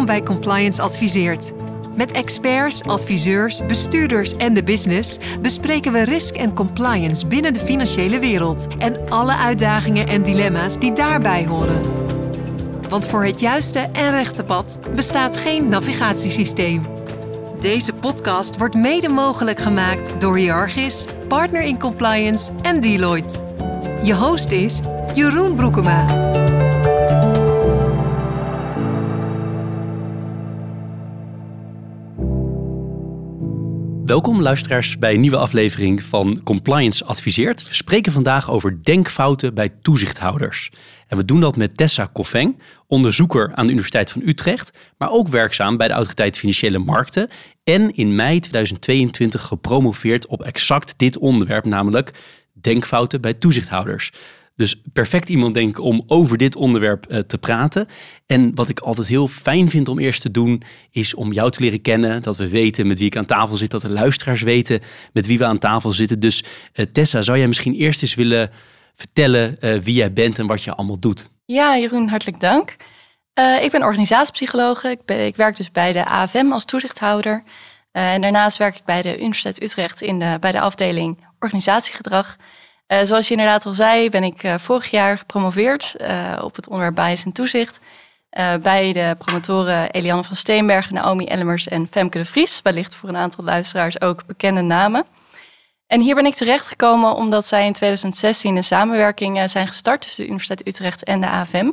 Welkom bij Compliance Adviseert. Met experts, adviseurs, bestuurders en de business bespreken we risk en compliance binnen de financiële wereld en alle uitdagingen en dilemma's die daarbij horen. Want voor het juiste en rechte pad bestaat geen navigatiesysteem. Deze podcast wordt mede mogelijk gemaakt door Hiargis, Partner in Compliance en Deloitte. Je host is Jeroen Broekema. Welkom luisteraars bij een nieuwe aflevering van Compliance Adviseert. We spreken vandaag over denkfouten bij toezichthouders. En we doen dat met Tessa Koffeng, onderzoeker aan de Universiteit van Utrecht, maar ook werkzaam bij de Autoriteit Financiële Markten en in mei 2022 gepromoveerd op exact dit onderwerp, namelijk denkfouten bij toezichthouders. Dus perfect iemand denk om over dit onderwerp eh, te praten. En wat ik altijd heel fijn vind om eerst te doen, is om jou te leren kennen. Dat we weten met wie ik aan tafel zit, dat de luisteraars weten met wie we aan tafel zitten. Dus uh, Tessa, zou jij misschien eerst eens willen vertellen eh, wie jij bent en wat je allemaal doet? Ja, Jeroen, hartelijk dank. ik ben organisatiepsychologe. Ik, ik, werk dus bij de AFM als toezichthouder. en daarnaast werk ik bij de Universiteit Utrecht in de, bij de afdeling organisatiegedrag. Uh, zoals je inderdaad al zei, ben ik uh, vorig jaar gepromoveerd uh, op het onderwerp bias en toezicht. bij de promotoren Eliane van Steenberg, Naomi Ellemers en Femke de Vries. Wellicht voor een aantal luisteraars ook bekende namen. En hier ben ik terechtgekomen omdat zij in 2016 een samenwerking zijn gestart tussen de Universiteit Utrecht en de AFM.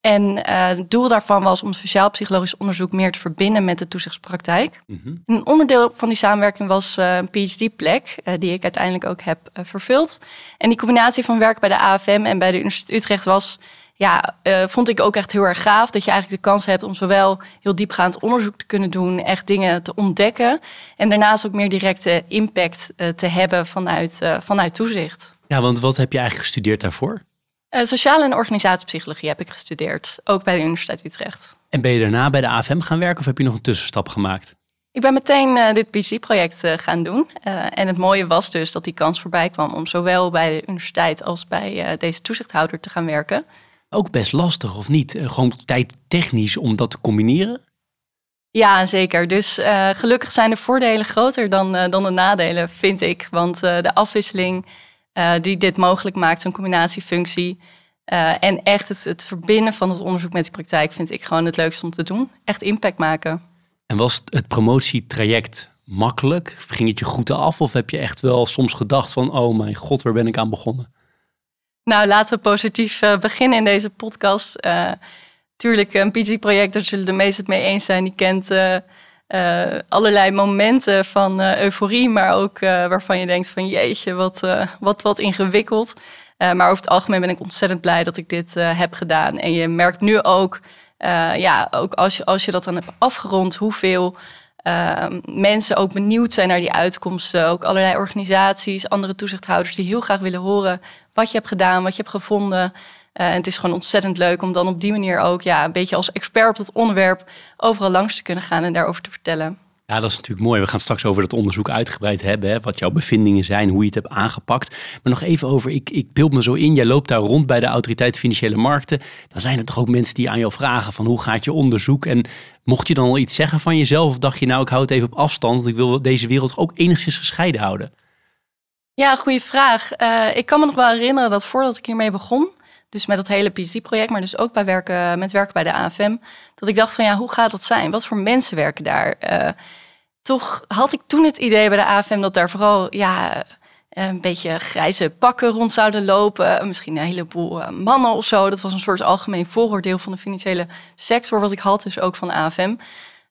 En uh, het doel daarvan was om sociaal-psychologisch onderzoek meer te verbinden met de toezichtspraktijk. Mhm. Een onderdeel van die samenwerking was uh, een PhD-plek, uh, die ik uiteindelijk ook heb vervuld. En die combinatie van werk bij de AFM en bij de Universiteit Utrecht was, ja, vond ik ook echt heel erg gaaf. Dat je eigenlijk de kans hebt om zowel heel diepgaand onderzoek te kunnen doen, echt dingen te ontdekken. En daarnaast ook meer directe impact te hebben vanuit, vanuit toezicht. Ja, want wat heb je eigenlijk gestudeerd daarvoor? Uh, sociale en organisatiepsychologie heb ik gestudeerd, ook bij de Universiteit Utrecht. En ben je daarna bij de AFM gaan werken of heb je nog een tussenstap gemaakt? Ik ben meteen uh, dit PhD-project uh, gaan doen. en het mooie was dus dat die kans voorbij kwam om zowel bij de universiteit als bij deze toezichthouder te gaan werken. Ook best lastig, of niet? gewoon tijdtechnisch om dat te combineren? Ja, zeker. Dus gelukkig zijn de voordelen groter dan, dan de nadelen, vind ik. Want de afwisseling uh, die dit mogelijk maakt, zo'n combinatiefunctie. Uh, en echt het, het, verbinden van het onderzoek met die praktijk vind ik gewoon het leukste om te doen. Echt impact maken. En was het promotietraject makkelijk? Ging het je goed af? Of heb je echt wel soms gedacht van, oh mijn god, waar ben ik aan begonnen? Nou, laten we positief uh, beginnen in deze podcast. tuurlijk, een PG-project, daar zullen de meesten het mee eens zijn. Die kent uh, allerlei momenten van uh, euforie, maar ook uh, waarvan je denkt van jeetje, wat, wat, wat ingewikkeld. maar over het algemeen ben ik ontzettend blij dat ik dit heb gedaan. En je merkt nu ook, ja, ook als je, als je dat dan hebt afgerond, hoeveel mensen ook benieuwd zijn naar die uitkomsten. Ook allerlei organisaties, andere toezichthouders die heel graag willen horen wat je hebt gedaan, wat je hebt gevonden. Uh, en het is gewoon ontzettend leuk om dan op die manier ook ja, een beetje als expert op dat onderwerp overal langs te kunnen gaan en daarover te vertellen. Ja, dat is natuurlijk mooi. We gaan straks over dat onderzoek uitgebreid hebben. Hè, wat jouw bevindingen zijn, hoe je het hebt aangepakt. Maar nog even over, ik, ik beeld me zo in. Jij loopt daar rond bij de Autoriteit Financiële Markten. Dan zijn er toch ook mensen die aan jou vragen van hoe gaat je onderzoek? En mocht je dan al iets zeggen van jezelf? Of dacht je nou, ik hou het even op afstand. Want ik wil deze wereld ook enigszins gescheiden houden. Ja, goede vraag. Uh, ik kan me nog wel herinneren dat voordat ik hiermee begon dus met dat hele PhD-project, maar dus ook bij werken, met werken bij de AFM. Dat ik dacht van ja, hoe gaat dat zijn? Wat voor mensen werken daar? Uh, toch had ik toen het idee bij de AFM dat daar vooral ja, een beetje grijze pakken rond zouden lopen. Misschien een heleboel eh, mannen of zo. Dat was een soort algemeen vooroordeel van de financiële sector, wat ik had, dus ook van de AFM.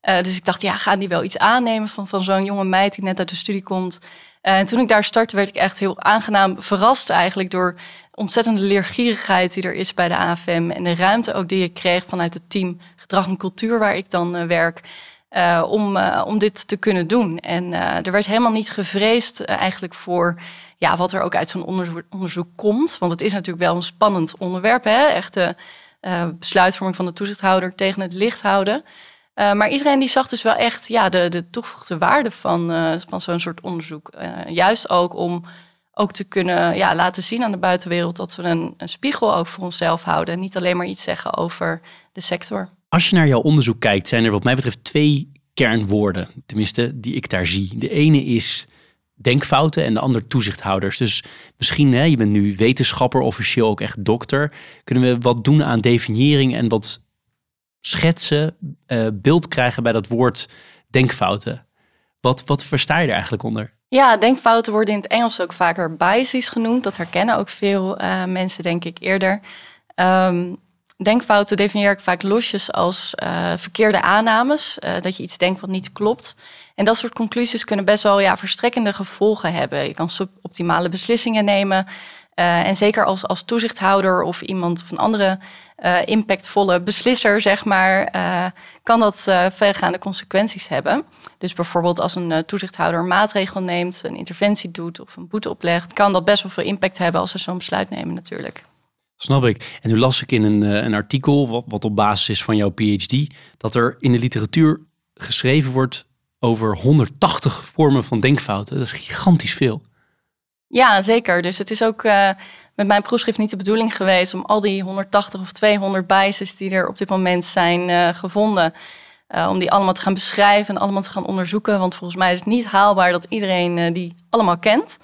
Eh, dus ik dacht, ja, gaan die wel iets aannemen van, van zo'n jonge meid die net uit de studie komt? en toen ik daar startte, werd ik echt heel aangenaam verrast eigenlijk door ontzettende leergierigheid die er is bij de AFM. En de ruimte ook die ik kreeg vanuit het team Gedrag en Cultuur, waar ik dan uh, werk. Uh, om, uh, om dit te kunnen doen. En er werd helemaal niet gevreesd eigenlijk voor ja, wat er ook uit zo'n onderzoek, komt. Want het is natuurlijk wel een spannend onderwerp. Hè? Echt besluitvorming van de toezichthouder tegen het licht houden. maar iedereen die zag dus wel echt ja, de, de toegevoegde waarde van, van zo'n soort onderzoek. juist ook om ook te kunnen ja, laten zien aan de buitenwereld dat we een, een spiegel ook voor onszelf houden. En niet alleen maar iets zeggen over de sector. Als je naar jouw onderzoek kijkt, zijn er wat mij betreft twee kernwoorden, tenminste die ik daar zie. De ene is denkfouten en de ander toezichthouders. Dus misschien, hè, je bent nu wetenschapper, officieel ook echt dokter. Kunnen we wat doen aan definiëring en wat schetsen, uh, beeld krijgen bij dat woord denkfouten? Wat, wat versta je er eigenlijk onder? Ja, denkfouten worden in het Engels ook vaker biases genoemd. Dat herkennen ook veel uh, mensen, denk ik, eerder. Um, denkfouten definieer ik vaak losjes als uh, verkeerde aannames. Uh, dat je iets denkt wat niet klopt. En dat soort conclusies kunnen best wel ja, verstrekkende gevolgen hebben. Je kan suboptimale beslissingen nemen. En zeker als, als toezichthouder of iemand of een andere impactvolle beslisser, zeg maar, kan dat verregaande consequenties hebben. Dus bijvoorbeeld als een toezichthouder een maatregel neemt, een interventie doet of een boete oplegt, kan dat best wel veel impact hebben als ze zo'n besluit nemen natuurlijk. Snap ik. En nu las ik in een, eh, een artikel, wat, wat op basis is van jouw PhD, dat er in de literatuur geschreven wordt over 180 vormen van denkfouten. Dat is gigantisch veel. Ja, zeker. Dus het is ook uh, met mijn proefschrift niet de bedoeling geweest om al die 180 of 200 biases die er op dit moment zijn uh, gevonden, uh, om die allemaal te gaan beschrijven en allemaal te gaan onderzoeken. Want volgens mij is het niet haalbaar dat iedereen die allemaal kent.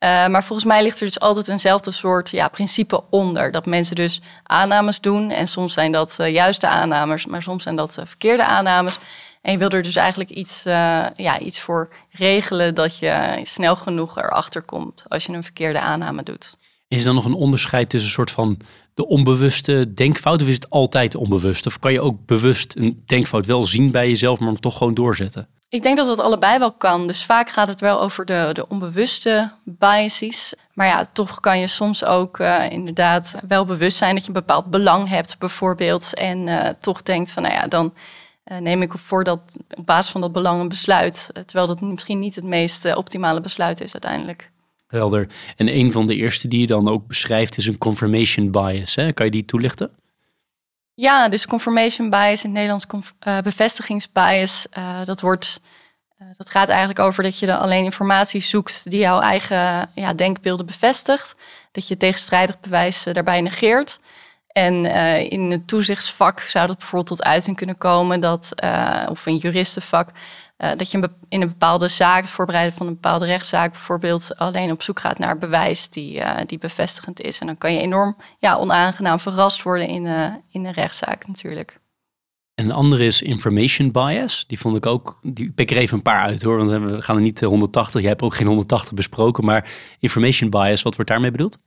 Maar volgens mij ligt er dus altijd eenzelfde soort ja, principe onder. Dat mensen dus aannames doen. En soms zijn dat juiste aannames, maar soms zijn dat verkeerde aannames. En je wil er dus eigenlijk iets, ja, iets voor regelen dat je snel genoeg erachter komt als je een verkeerde aanname doet. Is er dan nog een onderscheid tussen een soort van de onbewuste denkfout? Of is het altijd onbewust? Of kan je ook bewust een denkfout wel zien bij jezelf, maar hem toch gewoon doorzetten? Ik denk dat dat allebei wel kan. Dus vaak gaat het wel over de, de onbewuste biases. Maar ja, toch kan je soms ook uh, inderdaad wel bewust zijn dat je een bepaald belang hebt, bijvoorbeeld. En uh, toch denkt van, nou ja, dan uh, neem ik voor dat op basis van dat belang een besluit. terwijl dat misschien niet het meest optimale besluit is uiteindelijk. Helder. En een van de eerste die je dan ook beschrijft is een confirmation bias. Hè? Kan je die toelichten? Ja, dus confirmation bias in het Nederlands uh, bevestigingsbias. Uh, dat, wordt, uh, dat gaat eigenlijk over dat je alleen informatie zoekt die jouw eigen ja, denkbeelden bevestigt. Dat je tegenstrijdig bewijs daarbij negeert. En in het toezichtsvak zou dat bijvoorbeeld tot uiting kunnen komen dat, of een juristenvak, uh, dat je in een bepaalde zaak, het voorbereiden van een bepaalde rechtszaak bijvoorbeeld, alleen op zoek gaat naar bewijs die, uh, die bevestigend is. En dan kan je enorm ja, onaangenaam verrast worden in, uh, in een rechtszaak natuurlijk. En een andere is information bias. Die vond ik ook, die pik er even een paar uit hoor, want we gaan er niet 180, jij hebt ook geen 180 besproken, maar information bias, wat wordt daarmee bedoeld?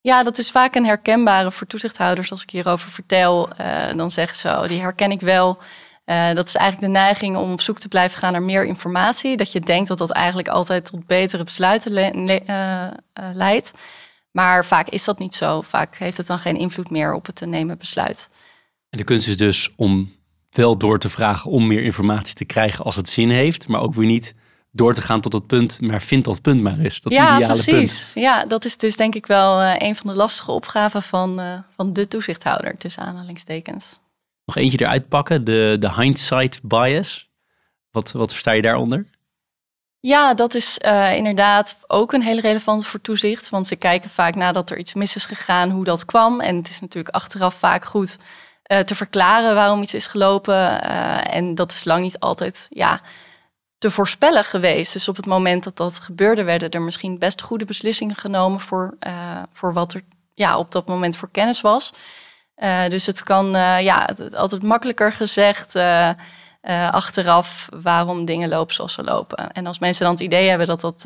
Ja, dat is vaak een herkenbare voor toezichthouders. Als ik hierover vertel, dan zeggen ze, oh, die herken ik wel. Uh, dat is eigenlijk de neiging om op zoek te blijven gaan naar meer informatie. Dat je denkt dat dat eigenlijk altijd tot betere besluiten le uh, uh, leidt. Maar vaak is dat niet zo. Vaak heeft het dan geen invloed meer op het te nemen besluit. En de kunst is dus om wel door te vragen om meer informatie te krijgen als het zin heeft, maar ook weer niet door te gaan tot het punt, maar vind dat punt maar eens. Dat ja, ideale precies. Punt. Ja, dat is dus denk ik wel een van de lastige opgaven van, van de toezichthouder, tussen aanhalingstekens nog eentje eruit pakken, de, de hindsight bias. Wat, wat versta je daaronder? Ja, dat is uh, inderdaad ook een hele relevante voor toezicht. Want ze kijken vaak nadat er iets mis is gegaan, hoe dat kwam. En het is natuurlijk achteraf vaak goed uh, te verklaren waarom iets is gelopen. Uh, en dat is lang niet altijd ja, te voorspellen geweest. Dus op het moment dat dat gebeurde, werden er misschien best goede beslissingen genomen voor, voor wat er ja, op dat moment voor kennis was. Uh, dus het kan, uh, ja, het, altijd makkelijker gezegd uh, achteraf waarom dingen lopen zoals ze lopen. En als mensen dan het idee hebben dat, dat,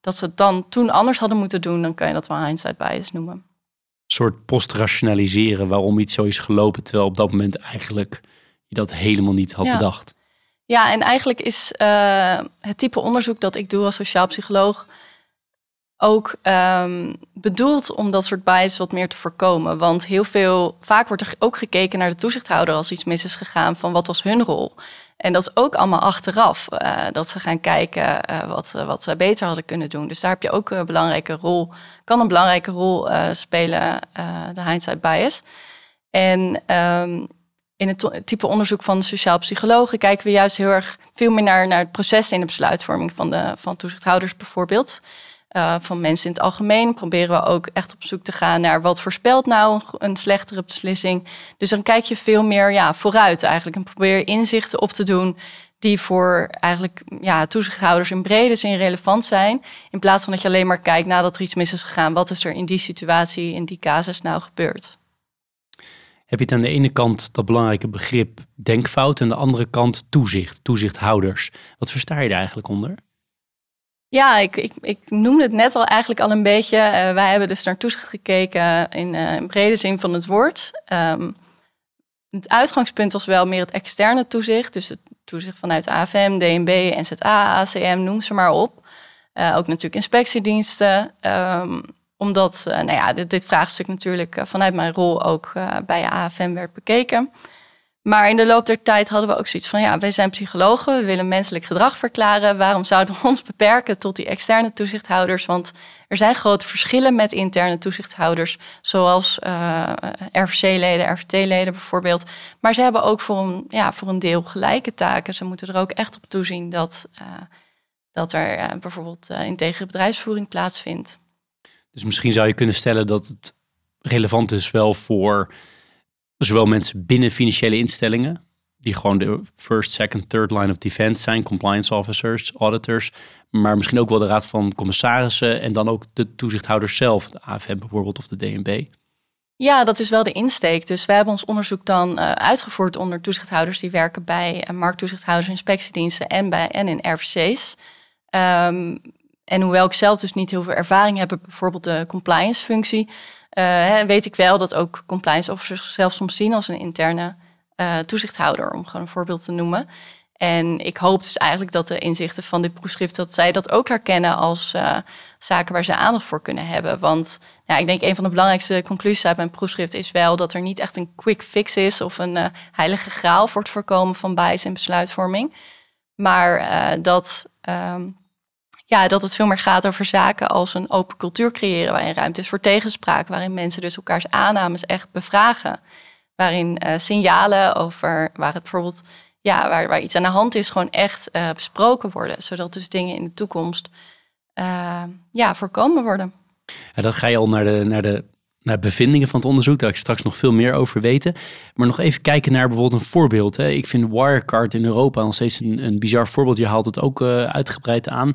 dat ze het dan toen anders hadden moeten doen, dan kan je dat wel hindsight bias noemen. Een soort postrationaliseren waarom iets zo is gelopen, terwijl op dat moment eigenlijk je dat helemaal niet had ja. bedacht. Ja, en eigenlijk is het type onderzoek dat ik doe als sociaal psycholoog ook um, bedoeld om dat soort bias wat meer te voorkomen. Want heel veel, vaak wordt er ook gekeken naar de toezichthouder als iets mis is gegaan van wat was hun rol. En dat is ook allemaal achteraf. Uh, dat ze gaan kijken uh, wat, wat ze beter hadden kunnen doen. Dus daar heb je ook een belangrijke rol, kan een belangrijke rol spelen, de hindsight bias. En um, in het type onderzoek van sociaal psychologen kijken we juist heel erg veel meer naar, naar het proces in de besluitvorming van, de, van toezichthouders bijvoorbeeld. Uh, van mensen in het algemeen. Proberen we ook echt op zoek te gaan naar wat voorspelt nou een, een slechtere beslissing. Dus dan kijk je veel meer ja, vooruit eigenlijk en probeer inzichten op te doen die voor eigenlijk ja, toezichthouders in brede zin relevant zijn. In plaats van dat je alleen maar kijkt nadat er iets mis is gegaan. Wat is er in die situatie, in die casus nou gebeurd? Heb je het aan de ene kant dat belangrijke begrip denkfout en aan de andere kant toezicht, toezichthouders. Wat versta je daar eigenlijk onder? Ja, ik, ik, ik noemde het net al eigenlijk al een beetje. Uh, wij hebben dus naar toezicht gekeken in, uh, brede zin van het woord. Um, het uitgangspunt was wel meer het externe toezicht. Dus het toezicht vanuit AFM, DNB, NZA, ACM, noem ze maar op. Uh, ook natuurlijk inspectiediensten. Um, omdat nou ja, dit, dit, vraagstuk natuurlijk vanuit mijn rol ook bij AFM werd bekeken. Maar in de loop der tijd hadden we ook zoiets van: ja, wij zijn psychologen, we willen menselijk gedrag verklaren. Waarom zouden we ons beperken tot die externe toezichthouders? Want er zijn grote verschillen met interne toezichthouders, zoals uh, RVC-leden, RVT-leden bijvoorbeeld. Maar ze hebben ook voor een, ja, voor een deel gelijke taken. Ze moeten er ook echt op toezien dat, uh, dat er uh, bijvoorbeeld integere bedrijfsvoering plaatsvindt. Dus misschien zou je kunnen stellen dat het relevant is wel voor zowel mensen binnen financiële instellingen, die gewoon de first, second, third line of defense zijn, compliance officers, auditors, maar misschien ook wel de raad van commissarissen en dan ook de toezichthouders zelf, de AFM bijvoorbeeld of de DNB. Ja, dat is wel de insteek. Dus we hebben ons onderzoek dan uh, uitgevoerd onder toezichthouders die werken bij uh, markttoezichthouders, inspectiediensten en, bij, en in RVC's. Um, en hoewel ik zelf dus niet heel veel ervaring heb, bijvoorbeeld de compliance functie, uh, weet ik wel dat ook compliance officers zichzelf soms zien als een interne uh, toezichthouder, om gewoon een voorbeeld te noemen. En ik hoop dus eigenlijk dat de inzichten van dit proefschrift, dat zij dat ook herkennen als uh, zaken waar ze aandacht voor kunnen hebben. Want ja, ik denk een van de belangrijkste conclusies uit mijn proefschrift is wel dat er niet echt een quick fix is of een heilige graal voor het voorkomen van bias in besluitvorming. Maar dat um, ja, dat het veel meer gaat over zaken als een open cultuur creëren, waarin ruimte is voor tegenspraak, waarin mensen dus elkaars aannames echt bevragen. Waarin uh, signalen over waar het bijvoorbeeld ja, waar, waar iets aan de hand is, gewoon echt uh, besproken worden. Zodat dus dingen in de toekomst uh, ja, voorkomen worden. En dan ga je al naar de, naar de naar bevindingen van het onderzoek. Daar ik straks nog veel meer over weten. Maar nog even kijken naar bijvoorbeeld een voorbeeld. Hè. Ik vind Wirecard in Europa nog steeds een, een bizar voorbeeld. Je haalt het ook uitgebreid aan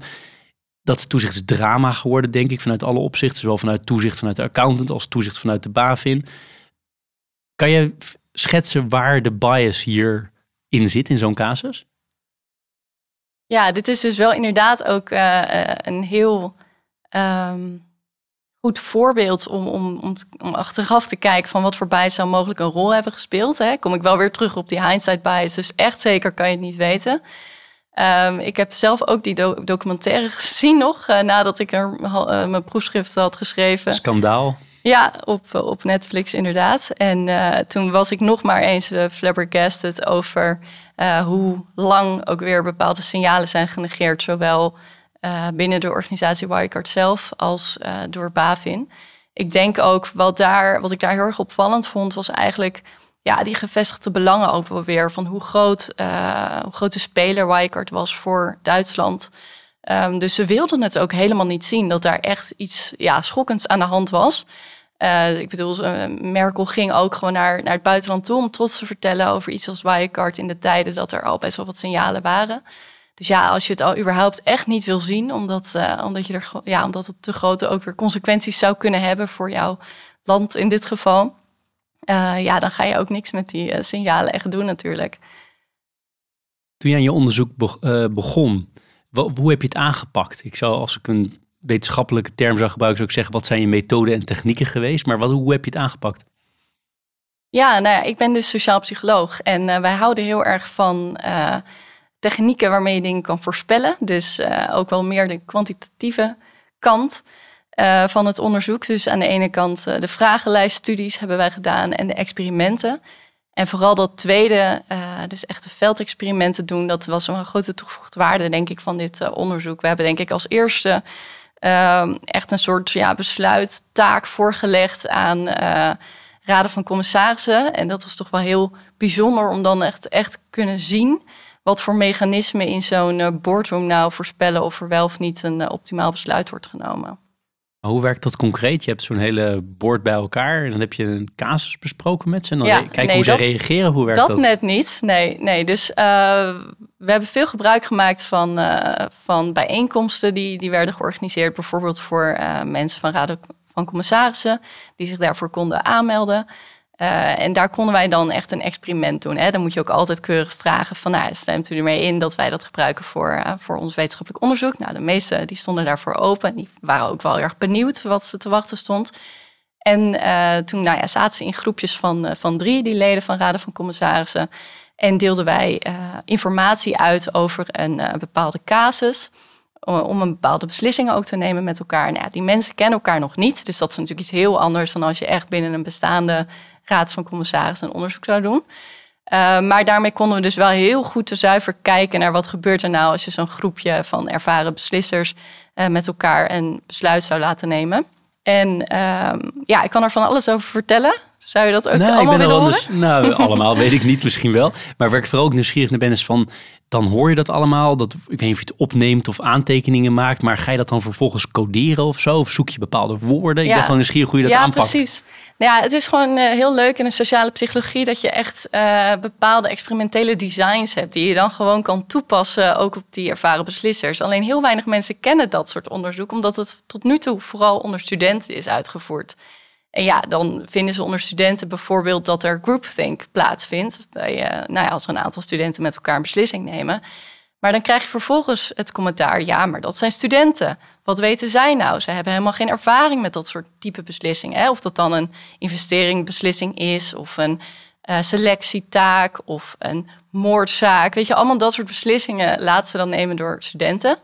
dat toezicht is drama geworden, denk ik, vanuit alle opzichten. Zowel vanuit toezicht vanuit de accountant als toezicht vanuit de BaFin. Kan je schetsen waar de bias hier in zit in zo'n casus? Ja, dit is dus wel inderdaad ook uh, een heel um, goed voorbeeld om, om, om, om, achteraf te kijken van wat voor bias zou mogelijk een rol hebben gespeeld. Hè. Kom ik wel weer terug op die hindsight bias, dus echt zeker kan je het niet weten. Um, ik heb zelf ook die do documentaire gezien nog, uh, nadat ik er uh, mijn proefschrift had geschreven. Skandaal. Ja, op, op Netflix inderdaad. En uh, toen was ik nog maar eens flabbergasted over hoe lang ook weer bepaalde signalen zijn genegeerd. Zowel binnen de organisatie Wirecard zelf als door BaFin. Ik denk ook wat, daar, wat ik daar heel erg opvallend vond, was eigenlijk ja, die gevestigde belangen ook wel weer. Van hoe groot, uh, hoe speler Wirecard was voor Duitsland. Um, dus ze wilden het ook helemaal niet zien dat daar echt iets ja, schokkends aan de hand was. Uh, ik bedoel, Merkel ging ook gewoon naar, naar het buitenland toe om trots te vertellen over iets als Wirecard in de tijden dat er al best wel wat signalen waren. Dus ja, als je het al überhaupt echt niet wil zien, omdat, omdat, je er, ja, omdat het te grote ook weer consequenties zou kunnen hebben voor jouw land in dit geval. Uh, ja, dan ga je ook niks met die uh, signalen echt doen natuurlijk. Toen je aan je onderzoek be uh, begon, hoe heb je het aangepakt? Ik zou, als ik een wetenschappelijke term zou gebruiken, zou ik zeggen, wat zijn je methoden en technieken geweest? Maar wat, hoe heb je het aangepakt? Ja, nou ja, ik ben dus sociaal psycholoog en wij houden heel erg van technieken waarmee je dingen kan voorspellen. Dus ook wel meer de kwantitatieve kant. Uh, van het onderzoek. Dus aan de ene kant uh, de vragenlijststudies hebben wij gedaan en de experimenten. En vooral dat tweede, uh, dus echt de veldexperimenten doen, dat was een grote toegevoegde waarde, denk ik, van dit onderzoek. We hebben, denk ik, als eerste echt een soort ja, besluittaak voorgelegd aan raden van commissarissen. En dat was toch wel heel bijzonder om dan echt, echt kunnen zien wat voor mechanismen in zo'n boardroom nou voorspellen of er wel of niet een optimaal besluit wordt genomen. Hoe werkt dat concreet? Je hebt zo'n hele board bij elkaar en dan heb je een casus besproken met ze. En dan ja, kijken hoe ze reageren. Hoe werkt dat? Dat net niet. Nee, nee. Dus uh, we hebben veel gebruik gemaakt van, uh, van bijeenkomsten die, die werden georganiseerd. Bijvoorbeeld voor uh, mensen van raden van commissarissen die zich daarvoor konden aanmelden. Uh, en daar konden wij dan echt een experiment doen. Hè. Dan moet je ook altijd keurig vragen van, nou, stemt u ermee in dat wij dat gebruiken voor, uh, voor ons wetenschappelijk onderzoek? Nou, de meesten die stonden daarvoor open. Die waren ook wel erg benieuwd wat ze te wachten stond. En uh, toen nou ja, zaten ze in groepjes van, van drie, die leden van raden van commissarissen. En deelden wij informatie uit over een bepaalde casus om een bepaalde beslissing ook te nemen met elkaar. Nou ja, die mensen kennen elkaar nog niet. Dus dat is natuurlijk iets heel anders dan als je echt binnen een bestaande raad van commissarissen een onderzoek zou doen. Uh, maar daarmee konden we dus wel heel goed te zuiver kijken naar wat gebeurt er nou als je zo'n groepje van ervaren beslissers uh, met elkaar een besluit zou laten nemen. En uh, ja, ik kan er van alles over vertellen. Zou je dat ook nou, allemaal ik ben willen anders, Nou, allemaal weet ik niet misschien wel. Maar waar ik vooral ook nieuwsgierig naar ben is van dan hoor je dat allemaal. Dat, ik weet niet of je het opneemt of aantekeningen maakt. Maar ga je dat dan vervolgens coderen of zo? Of zoek je bepaalde woorden? Ik ben gewoon nieuwsgierig hoe je dat ja, aanpakt. Ja, precies. Nou ja, het is gewoon uh, heel leuk in de sociale psychologie... dat je echt uh, bepaalde experimentele designs hebt... die je dan gewoon kan toepassen, ook op die ervaren beslissers. Alleen heel weinig mensen kennen dat soort onderzoek... omdat het tot nu toe vooral onder studenten is uitgevoerd. En ja, dan vinden ze onder studenten bijvoorbeeld dat er groupthink plaatsvindt. Bij, uh, nou ja, als er een aantal studenten met elkaar een beslissing nemen. Maar dan krijg je vervolgens het commentaar: ja, maar dat zijn studenten. Wat weten zij nou? Ze hebben helemaal geen ervaring met dat soort type beslissingen. Of dat dan een investeringsbeslissing is, of een uh, selectietaak, of een moordzaak. Weet je, allemaal dat soort beslissingen laten ze dan nemen door studenten.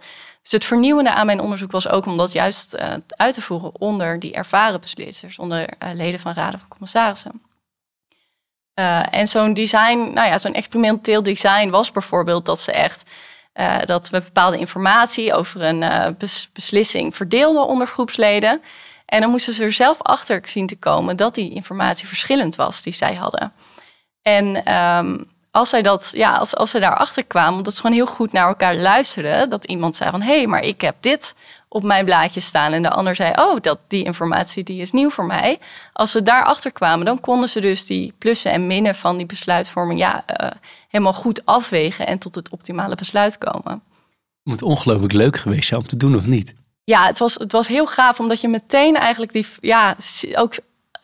Dus het vernieuwende aan mijn onderzoek was ook om dat juist uh, uit te voeren onder die ervaren beslissers, onder uh, leden van raden van commissarissen. Uh, en zo'n design, nou ja, zo'n experimenteel design was bijvoorbeeld dat ze echt dat we bepaalde informatie over een bes beslissing verdeelden onder groepsleden. En dan moesten ze er zelf achter zien te komen dat die informatie verschillend was die zij hadden. En um, als zij dat, ja, als, als ze daarachter kwamen, dat ze gewoon heel goed naar elkaar luisterden. Dat iemand zei van hé, hey, maar ik heb dit op mijn blaadje staan. En de ander zei, oh, dat, die informatie die is nieuw voor mij. Als ze daarachter kwamen, dan konden ze dus die plussen en minnen van die besluitvorming ja, uh, helemaal goed afwegen en tot het optimale besluit komen. Het moet ongelooflijk leuk geweest zijn om te doen, of niet? Ja, het was, het was heel gaaf, omdat je meteen eigenlijk die, ja, ook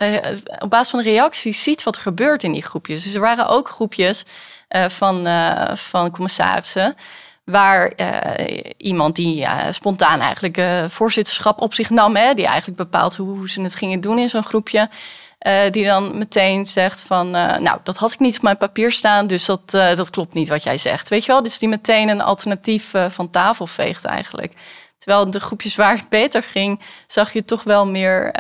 uh, op basis van reacties ziet wat er gebeurt in die groepjes. Dus er waren ook groepjes uh, van, uh, van commissarissen. Waar iemand die spontaan eigenlijk voorzitterschap op zich nam, hè, die eigenlijk bepaalt hoe, hoe ze het gingen doen in zo'n groepje. die dan meteen zegt van, nou, dat had ik niet op mijn papier staan, dus dat, dat klopt niet wat jij zegt. Weet je wel, dus die meteen een alternatief van tafel veegt eigenlijk. Terwijl de groepjes waar het beter ging, zag je toch wel meer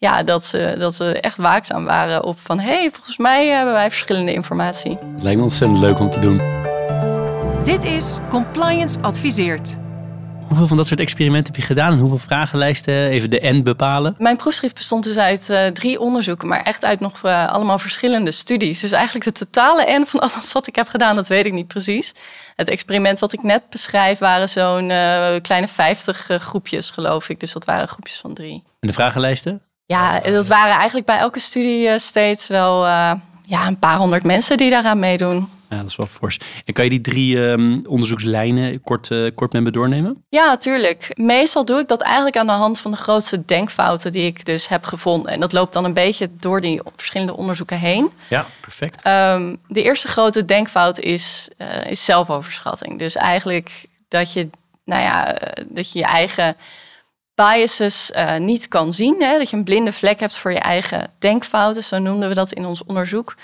ja, dat, ze, dat ze echt waakzaam waren op van... hé, hey, volgens mij hebben wij verschillende informatie. Lijkt me ontzettend leuk om te doen. Dit is Compliance Adviseert. Hoeveel van dat soort experimenten heb je gedaan en hoeveel vragenlijsten? Even de N bepalen. Mijn proefschrift bestond dus uit uh, drie onderzoeken, maar echt uit nog uh, allemaal verschillende studies. Dus eigenlijk de totale N van alles wat ik heb gedaan, dat weet ik niet precies. Het experiment wat ik net beschrijf waren zo'n uh, kleine 50 groepjes, geloof ik. Dus dat waren groepjes van drie. En de vragenlijsten? Ja, dat waren eigenlijk bij elke studie eh, steeds wel uh, ja, een paar honderd mensen die daaraan meedoen. Ja, dat is wel fors. En kan je die drie um, onderzoekslijnen kort, uh, kort met me doornemen? Ja, natuurlijk. Meestal doe ik dat eigenlijk aan de hand van de grootste denkfouten die ik dus heb gevonden. En dat loopt dan een beetje door die verschillende onderzoeken heen. Ja, perfect. Um, de eerste grote denkfout is, uh, is zelfoverschatting. Dus eigenlijk dat je, nou ja, dat je je eigen biases uh, niet kan zien. Hè? Dat je een blinde vlek hebt voor je eigen denkfouten. Zo noemden we dat in ons onderzoek.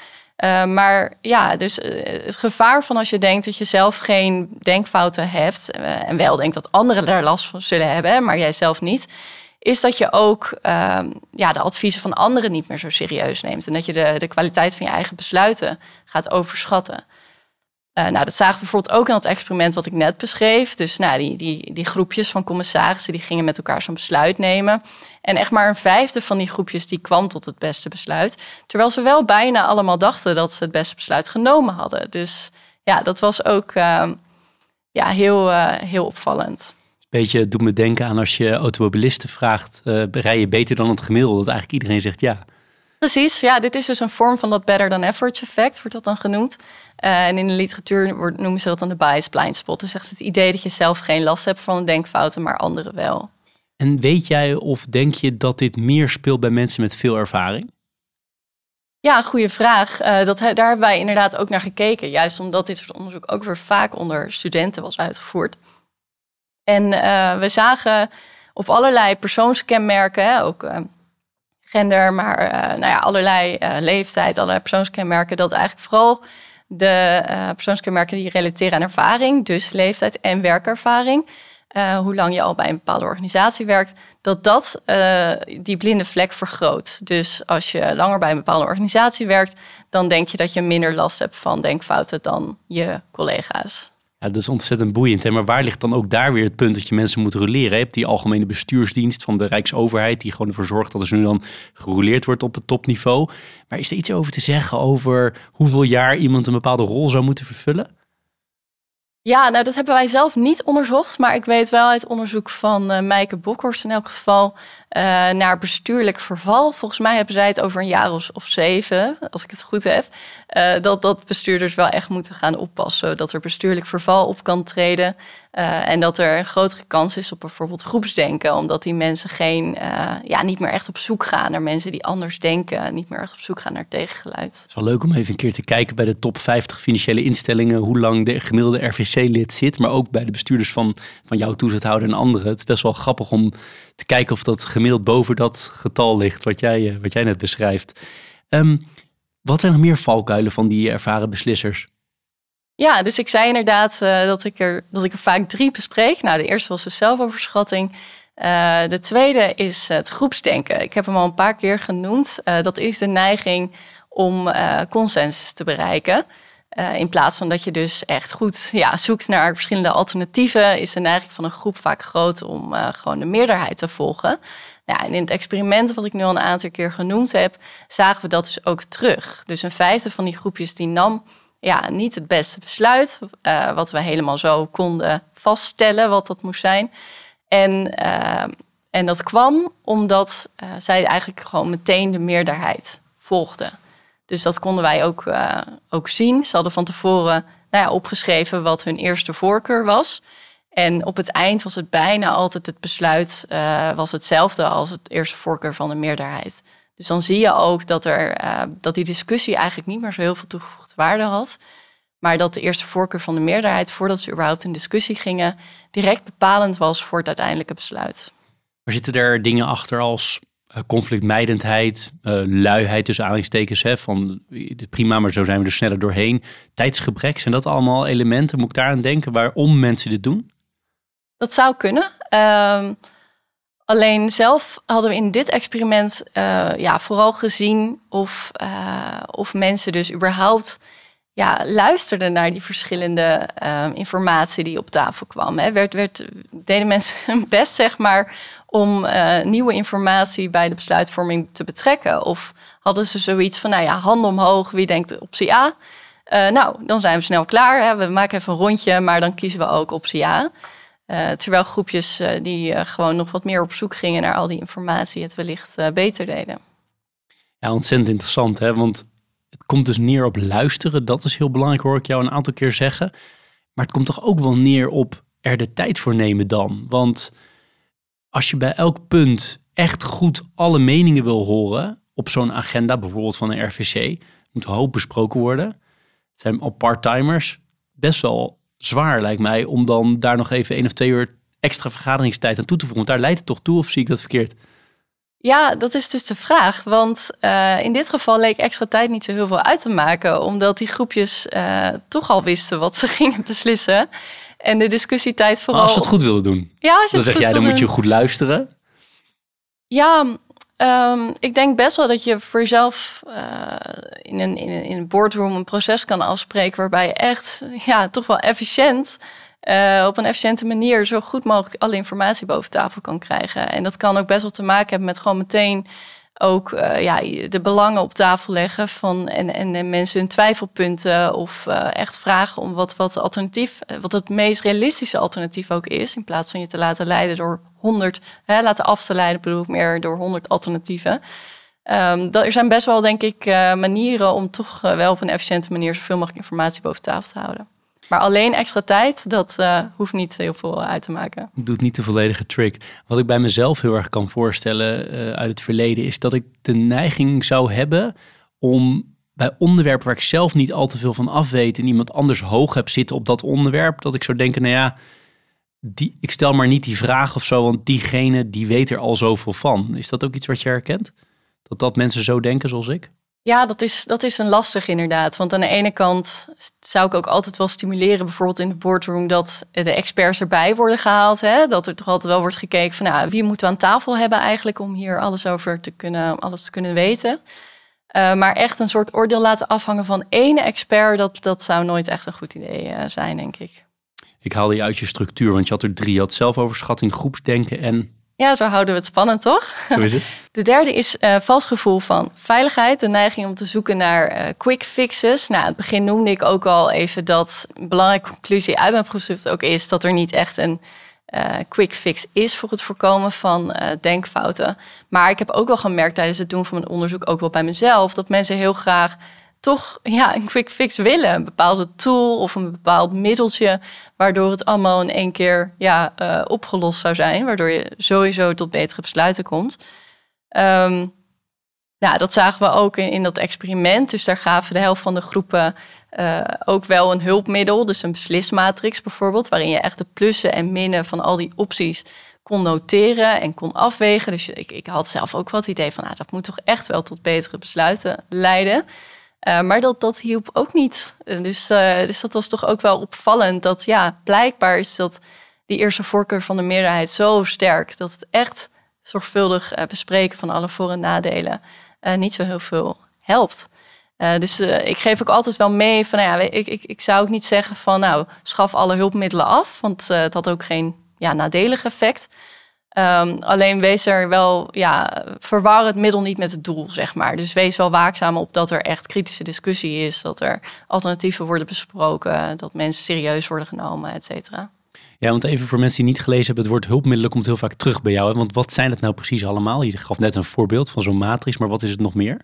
Uh, maar ja, dus uh, het gevaar van als je denkt dat je zelf geen denkfouten hebt. en wel denkt dat anderen daar last van zullen hebben, maar jij zelf niet. Is dat je ook ehm, ja, de adviezen van anderen niet meer zo serieus neemt. En dat je de, de kwaliteit van je eigen besluiten gaat overschatten. Uh, nou, dat zagen we bijvoorbeeld ook in het experiment wat ik net beschreef. Dus nou, die, die, die groepjes van commissarissen die gingen met elkaar zo'n besluit nemen. En echt maar een vijfde van die groepjes die kwam tot het beste besluit. Terwijl ze wel bijna allemaal dachten dat ze het beste besluit genomen hadden. Dus ja, dat was ook ehm, ja, heel, heel opvallend. Beetje doet me denken aan als je automobilisten vraagt, rij je beter dan het gemiddelde? Dat eigenlijk iedereen zegt ja. Precies, ja, dit is dus een vorm van dat better than average effect, wordt dat dan genoemd. Uh, en in de literatuur noemen ze dat dan de bias blind spot. Dus echt het idee dat je zelf geen last hebt van denkfouten, maar anderen wel. En weet jij of denk je dat dit meer speelt bij mensen met veel ervaring? Ja, goede vraag. Uh, dat, daar hebben wij inderdaad ook naar gekeken. Juist omdat dit soort onderzoek ook weer vaak onder studenten was uitgevoerd. En uh, we zagen op allerlei persoonskenmerken, hè, ook gender, maar uh, nou ja, allerlei uh, leeftijd, allerlei persoonskenmerken. Dat eigenlijk vooral de uh, persoonskenmerken die relateren aan ervaring, dus leeftijd en werkervaring. hoe lang je al bij een bepaalde organisatie werkt, dat dat die blinde vlek vergroot. Dus als je langer bij een bepaalde organisatie werkt, dan denk je dat je minder last hebt van denkfouten dan je collega's. Ja, dat is ontzettend boeiend. Hè? Maar waar ligt dan ook daar weer het punt dat je mensen moet roleren? Je hebt die algemene bestuursdienst van de Rijksoverheid, die gewoon ervoor zorgt dat er nu dan gerouleerd wordt op het topniveau. Maar is er iets over te zeggen over hoeveel jaar iemand een bepaalde rol zou moeten vervullen? Ja, nou dat hebben wij zelf niet onderzocht. Maar ik weet wel uit onderzoek van uh, Meike Bokhorst in elk geval uh, naar bestuurlijk verval. Volgens mij hebben zij het over een jaar of, zeven, als ik het goed heb. Uh, dat, dat bestuurders wel echt moeten gaan oppassen. Dat er bestuurlijk verval op kan treden. Uh, en dat er een grotere kans is op bijvoorbeeld groepsdenken. Omdat die mensen geen, ja, niet meer echt op zoek gaan naar mensen die anders denken. Niet meer echt op zoek gaan naar tegengeluid. Het is wel leuk om even een keer te kijken bij de top 50 financiële instellingen. Hoe lang de gemiddelde RVC-lid zit. Maar ook bij de bestuurders van, van jouw toezichthouder en anderen. Het is best wel grappig om te kijken of dat gemiddeld boven dat getal ligt wat jij, eh, wat jij net beschrijft. Um, wat zijn nog meer valkuilen van die ervaren beslissers? Ja, dus ik zei inderdaad uh, dat, ik er, dat ik er vaak drie bespreek. Nou, de eerste was de zelfoverschatting. Uh, de tweede is het groepsdenken. Ik heb hem al een paar keer genoemd. Dat is de neiging om consensus te bereiken. Uh, in plaats van dat je dus echt goed ja, zoekt naar verschillende alternatieven, is de neiging van een groep vaak groot om uh, gewoon de meerderheid te volgen. Nou, in het experiment wat ik nu al een aantal keer genoemd heb, zagen we dat dus ook terug. Dus een vijfde van die groepjes die nam ja, niet het beste besluit, uh, wat we helemaal zo konden vaststellen wat dat moest zijn. En, en dat kwam omdat zij eigenlijk gewoon meteen de meerderheid volgden. Dus dat konden wij ook, uh, ook zien. Ze hadden van tevoren nou ja, opgeschreven wat hun eerste voorkeur was. En op het eind was het bijna altijd het besluit uh, was hetzelfde als het eerste voorkeur van de meerderheid. Dus dan zie je ook dat, er, uh, dat die discussie eigenlijk niet meer zo heel veel toegevoegde waarde had. Maar dat de eerste voorkeur van de meerderheid, voordat ze überhaupt in discussie gingen, direct bepalend was voor het uiteindelijke besluit. Maar zitten er dingen achter als eh, conflictmijdendheid, uh, luiheid tussen aanhalingstekens, hè, van prima, maar zo zijn we er sneller doorheen. Tijdsgebrek, zijn dat allemaal elementen? Moet ik daar aan denken waarom mensen dit doen? Dat zou kunnen. Uh, alleen zelf hadden we in dit experiment uh, ja, vooral gezien of, of mensen dus überhaupt ja, luisterden naar die verschillende uh, informatie die op tafel kwam. Hè. Werd, deden mensen hun best, zeg maar, om uh, nieuwe informatie bij de besluitvorming te betrekken? Of hadden ze zoiets van, nou ja, handen omhoog, wie denkt optie A? Uh, nou, dan zijn we snel klaar. Hè. We maken even een rondje, maar dan kiezen we ook optie A. Uh, terwijl groepjes die gewoon nog wat meer op zoek gingen naar al die informatie het wellicht beter deden. Ja, ontzettend interessant, hè? want komt dus neer op luisteren. Dat is heel belangrijk, hoor ik jou een aantal keer zeggen. Maar het komt toch ook wel neer op er de tijd voor nemen dan. Want als je bij elk punt echt goed alle meningen wil horen op zo'n agenda, bijvoorbeeld van een RVC, moet hoop besproken worden. Het zijn al part-timers. Best wel zwaar lijkt mij om dan daar nog even één of twee uur extra vergaderingstijd aan toe te voegen. Want daar leidt het toch toe of zie ik dat verkeerd? Ja, dat is dus de vraag. Want uh, in dit geval leek extra tijd niet zo heel veel uit te maken, omdat die groepjes uh, toch al wisten wat ze gingen beslissen. En de discussietijd vooral. als ze het goed willen doen. Ja, als je dan zeg jij, dan moet je goed luisteren. Ja, um, ik denk best wel dat je voor jezelf uh, in, een, in, een, in een boardroom een proces kan afspreken waarbij je echt ja, toch wel efficiënt uh, op een efficiënte manier zo goed mogelijk alle informatie boven tafel kan krijgen. En dat kan ook best wel te maken hebben met gewoon meteen ook uh, ja, de belangen op tafel leggen van en, en, en mensen hun twijfelpunten of uh, echt vragen om wat, wat alternatief, wat het meest realistische alternatief ook is, in plaats van je te laten leiden door honderd, laten af te leiden, bedoel ik meer door honderd alternatieven. Um, dat, er zijn best wel, denk ik, manieren om toch wel op een efficiënte manier zoveel mogelijk informatie boven tafel te houden. Maar alleen extra tijd, dat uh, hoeft niet heel veel uit te maken. Doet niet de volledige trick. Wat ik bij mezelf heel erg kan voorstellen uh, uit het verleden, is dat ik de neiging zou hebben om bij onderwerpen waar ik zelf niet al te veel van af weet en iemand anders hoog heb zitten op dat onderwerp, dat ik zou denken, nou ja, die, ik stel maar niet die vraag of zo, want diegene die weet er al zoveel van. Is dat ook iets wat je herkent? Dat dat mensen zo denken zoals ik? Ja, dat is, dat is een lastig inderdaad. Want aan de ene kant zou ik ook altijd wel stimuleren, bijvoorbeeld in de boardroom, dat de experts erbij worden gehaald. Hè? Dat er toch altijd wel wordt gekeken van nou, wie moeten we aan tafel hebben eigenlijk om hier alles over te kunnen, alles te kunnen weten. Uh, maar echt een soort oordeel laten afhangen van één expert, dat, dat zou nooit echt een goed idee uh, zijn, denk ik. Ik haalde je uit je structuur, want je had er drie. Je had zelfoverschatting, groepsdenken en ja, zo houden we het spannend, toch? Zo is het. De derde is uh, vals gevoel van veiligheid. De neiging om te zoeken naar uh, quick fixes. Nou, aan het begin noemde ik ook al even dat een belangrijke conclusie uit mijn proefschrift ook is dat er niet echt een uh, quick fix is voor het voorkomen van denkfouten. Maar ik heb ook wel gemerkt tijdens het doen van mijn onderzoek, ook wel bij mezelf, dat mensen heel graag toch ja, een quick fix willen. Een bepaalde tool of een bepaald middeltje, waardoor het allemaal in één keer ja, uh, opgelost zou zijn. Waardoor je sowieso tot betere besluiten komt. Um, ja, dat zagen we ook in, in, dat experiment. Dus daar gaven de helft van de groepen uh, ook wel een hulpmiddel. Dus een beslismatrix bijvoorbeeld, waarin je echt de plussen en minnen van al die opties kon noteren en kon afwegen. Dus ik, ik had zelf ook het idee van, nou, dat moet toch echt wel tot betere besluiten leiden. Uh, maar dat, dat hielp ook niet. Dus, uh, dus dat was toch ook wel opvallend. Dat ja, blijkbaar is dat die eerste voorkeur van de meerderheid zo sterk. Dat het echt zorgvuldig uh, bespreken van alle voor- en nadelen niet zo heel veel helpt. dus ik geef ook altijd wel mee van, nou ja, ik, ik, ik zou ook niet zeggen van, nou, schaf alle hulpmiddelen af. Want het had ook geen ja, nadelig effect. Um, alleen wees er wel, ja, verwar het middel niet met het doel, zeg maar. Dus wees wel waakzaam op dat er echt kritische discussie is, dat er alternatieven worden besproken, dat mensen serieus worden genomen, et cetera. Ja, want even voor mensen die niet gelezen hebben, het woord hulpmiddelen komt heel vaak terug bij jou. Hè? Want wat zijn het nou precies allemaal? Je gaf net een voorbeeld van zo'n matrix, maar wat is het nog meer?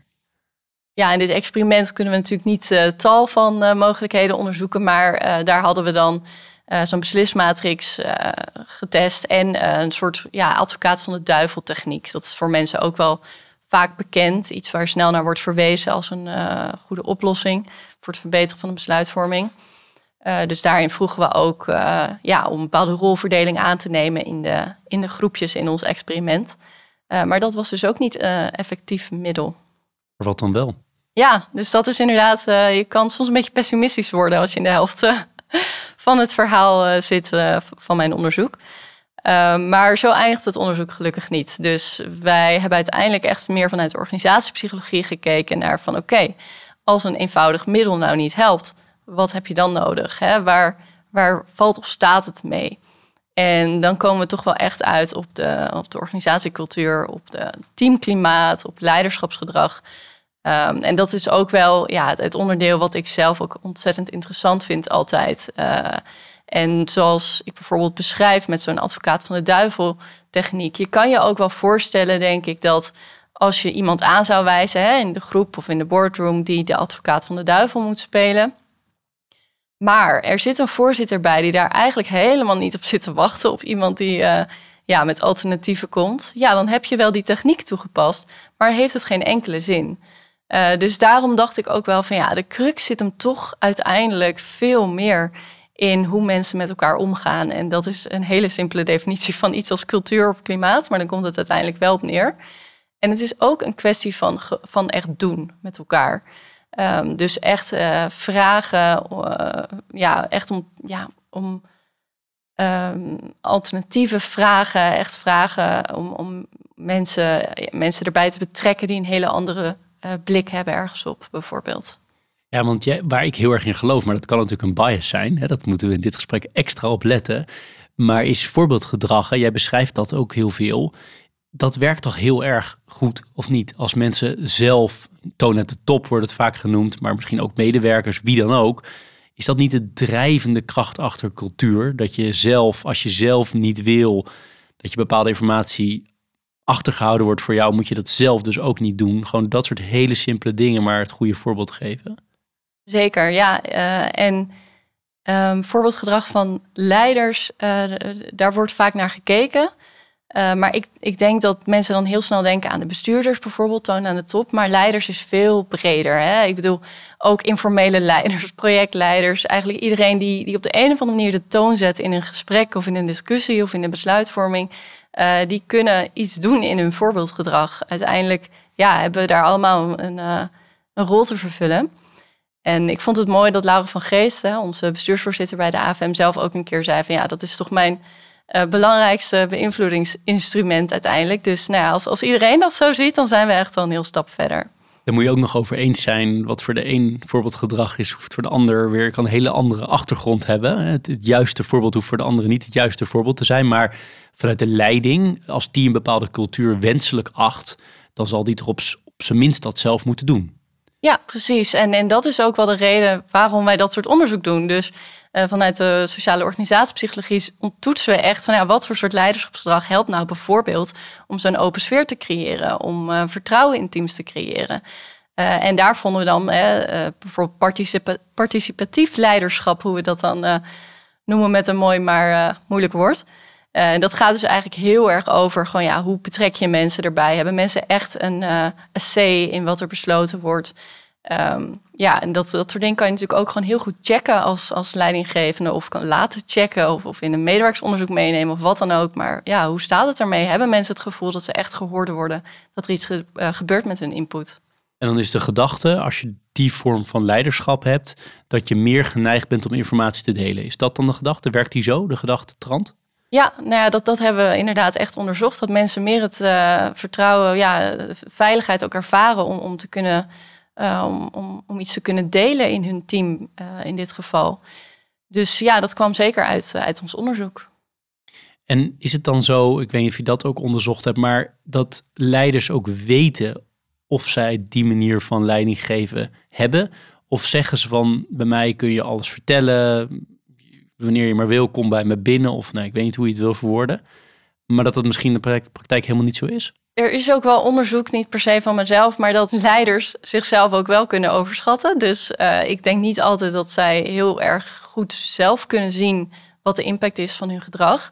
Ja, in dit experiment kunnen we natuurlijk niet uh, tal van uh, mogelijkheden onderzoeken, maar uh, daar hadden we dan uh, zo'n beslismatrix uh, getest. En uh, een soort ja, advocaat van de duivel techniek. Dat is voor mensen ook wel vaak bekend. Iets waar snel naar wordt verwezen als een goede oplossing voor het verbeteren van de besluitvorming. dus daarin vroegen we ook ja, om een bepaalde rolverdeling aan te nemen in de, in de groepjes in ons experiment. maar dat was dus ook niet effectief middel. Wat dan wel? Ja, dus dat is inderdaad, je kan soms een beetje pessimistisch worden als je in de helft van het verhaal uh, zit uh, van mijn onderzoek. Uh, maar zo eindigt het onderzoek gelukkig niet. Dus wij hebben uiteindelijk echt meer vanuit organisatiepsychologie gekeken naar van oké, als een eenvoudig middel nou niet helpt, wat heb je dan nodig? Hè? Waar, waar valt of staat het mee? En dan komen we toch wel echt uit op de, op de organisatiecultuur, op de teamklimaat, op leiderschapsgedrag. Um, en dat is ook wel ja, het onderdeel wat ik zelf ook ontzettend interessant vind altijd. Uh, en zoals ik bijvoorbeeld beschrijf met zo'n advocaat van de duivel techniek. Je kan je ook wel voorstellen, denk ik, dat als je iemand aan zou wijzen hè, in de groep of in de boardroom die de advocaat van de duivel moet spelen. Maar er zit een voorzitter bij die daar eigenlijk helemaal niet op zit te wachten op iemand die uh, ja, met alternatieven komt. Ja, dan heb je wel die techniek toegepast, maar heeft het geen enkele zin. Uh, dus daarom dacht ik ook wel van ja, de crux zit hem toch uiteindelijk veel meer in hoe mensen met elkaar omgaan. En dat is een hele simpele definitie van iets als cultuur of klimaat, maar dan komt het uiteindelijk wel op neer. En het is ook een kwestie van, van echt doen met elkaar. Um, dus echt uh, vragen, uh, ja, echt om, ja, om um, alternatieve vragen, echt vragen om, om mensen, mensen erbij te betrekken die een hele andere blik hebben ergens op, bijvoorbeeld. Ja, want jij, waar ik heel erg in geloof, maar dat kan natuurlijk een bias zijn. Hè, dat moeten we in dit gesprek extra op letten. Maar is voorbeeldgedrag, jij beschrijft dat ook heel veel, dat werkt toch heel erg goed, of niet? Als mensen zelf, toon at de top wordt het vaak genoemd, maar misschien ook medewerkers, wie dan ook. Is dat niet de drijvende kracht achter cultuur? Dat je zelf, als je zelf niet wil dat je bepaalde informatie achtergehouden wordt voor jou, moet je dat zelf dus ook niet doen. Gewoon dat soort hele simpele dingen, maar het goede voorbeeld geven. Zeker, ja. Uh, en um, voorbeeldgedrag van leiders, uh, daar wordt vaak naar gekeken. Uh, maar ik, ik denk dat mensen dan heel snel denken aan de bestuurders bijvoorbeeld, toon aan de top. Maar leiders is veel breder. Hè? Ik bedoel, ook informele leiders, projectleiders. Eigenlijk iedereen die, die op de een of andere manier de toon zet in een gesprek of in een discussie of in de besluitvorming. Uh, die kunnen iets doen in hun voorbeeldgedrag. Uiteindelijk ja, hebben we daar allemaal een, uh, een rol te vervullen. En ik vond het mooi dat Laura van Geest, onze bestuursvoorzitter bij de AFM, zelf ook een keer zei van ja, dat is toch mijn uh, belangrijkste beïnvloedingsinstrument uiteindelijk. Dus nou als, als iedereen dat zo ziet, dan zijn we echt al een heel stap verder. Daar moet je ook nog over eens zijn. Wat voor de een voorbeeldgedrag is, hoeft voor de ander weer kan een hele andere achtergrond hebben. Het, het, juiste voorbeeld hoeft voor de andere niet het juiste voorbeeld te zijn. Maar vanuit de leiding, als die een bepaalde cultuur wenselijk acht, dan zal die toch op, op zijn minst dat zelf moeten doen. Ja, precies. En, en dat is ook wel de reden waarom wij dat soort onderzoek doen. Dus uh, vanuit de sociale organisatiepsychologie toetsen we echt van ja, wat voor soort leiderschapsgedrag helpt nou bijvoorbeeld om zo'n open sfeer te creëren, om uh, vertrouwen in teams te creëren. Uh, en daar vonden we dan bijvoorbeeld participa participatief leiderschap, hoe we dat dan noemen met een mooi maar moeilijk woord. En dat gaat dus eigenlijk heel erg over gewoon, ja, hoe betrek je mensen erbij? Hebben mensen echt een, een C in wat er besloten wordt? Um, ja, en dat, dat soort dingen kan je natuurlijk ook gewoon heel goed checken als, als leidinggevende. Of kan laten checken of, of in een medewerkersonderzoek meenemen of wat dan ook. Maar ja, hoe staat het ermee? Hebben mensen het gevoel dat ze echt gehoord worden? Dat er iets ge, uh, gebeurt met hun input? En dan is de gedachte, als je die vorm van leiderschap hebt, dat je meer geneigd bent om informatie te delen. Is dat dan de gedachte? Werkt die zo, de gedachte trant? Ja, nou ja, dat, dat hebben we inderdaad echt onderzocht. Dat mensen meer het uh, vertrouwen, ja, veiligheid ook ervaren om, om te kunnen uh, om, om, iets te kunnen delen in hun team uh, in dit geval. Dus ja, dat kwam zeker uit, uh, uit ons onderzoek. En is het dan zo, ik weet niet of je dat ook onderzocht hebt, maar dat leiders ook weten of zij die manier van leiding geven hebben? Of zeggen ze van, bij mij kun je alles vertellen, wanneer je maar wil, kom bij me binnen. Of nee, ik weet niet hoe je het wil verwoorden. Maar dat dat misschien in de praktijk helemaal niet zo is? Er is ook wel onderzoek, niet per se van mezelf, maar dat leiders zichzelf ook wel kunnen overschatten. Dus uh, ik denk niet altijd dat zij heel erg goed zelf kunnen zien wat de impact is van hun gedrag.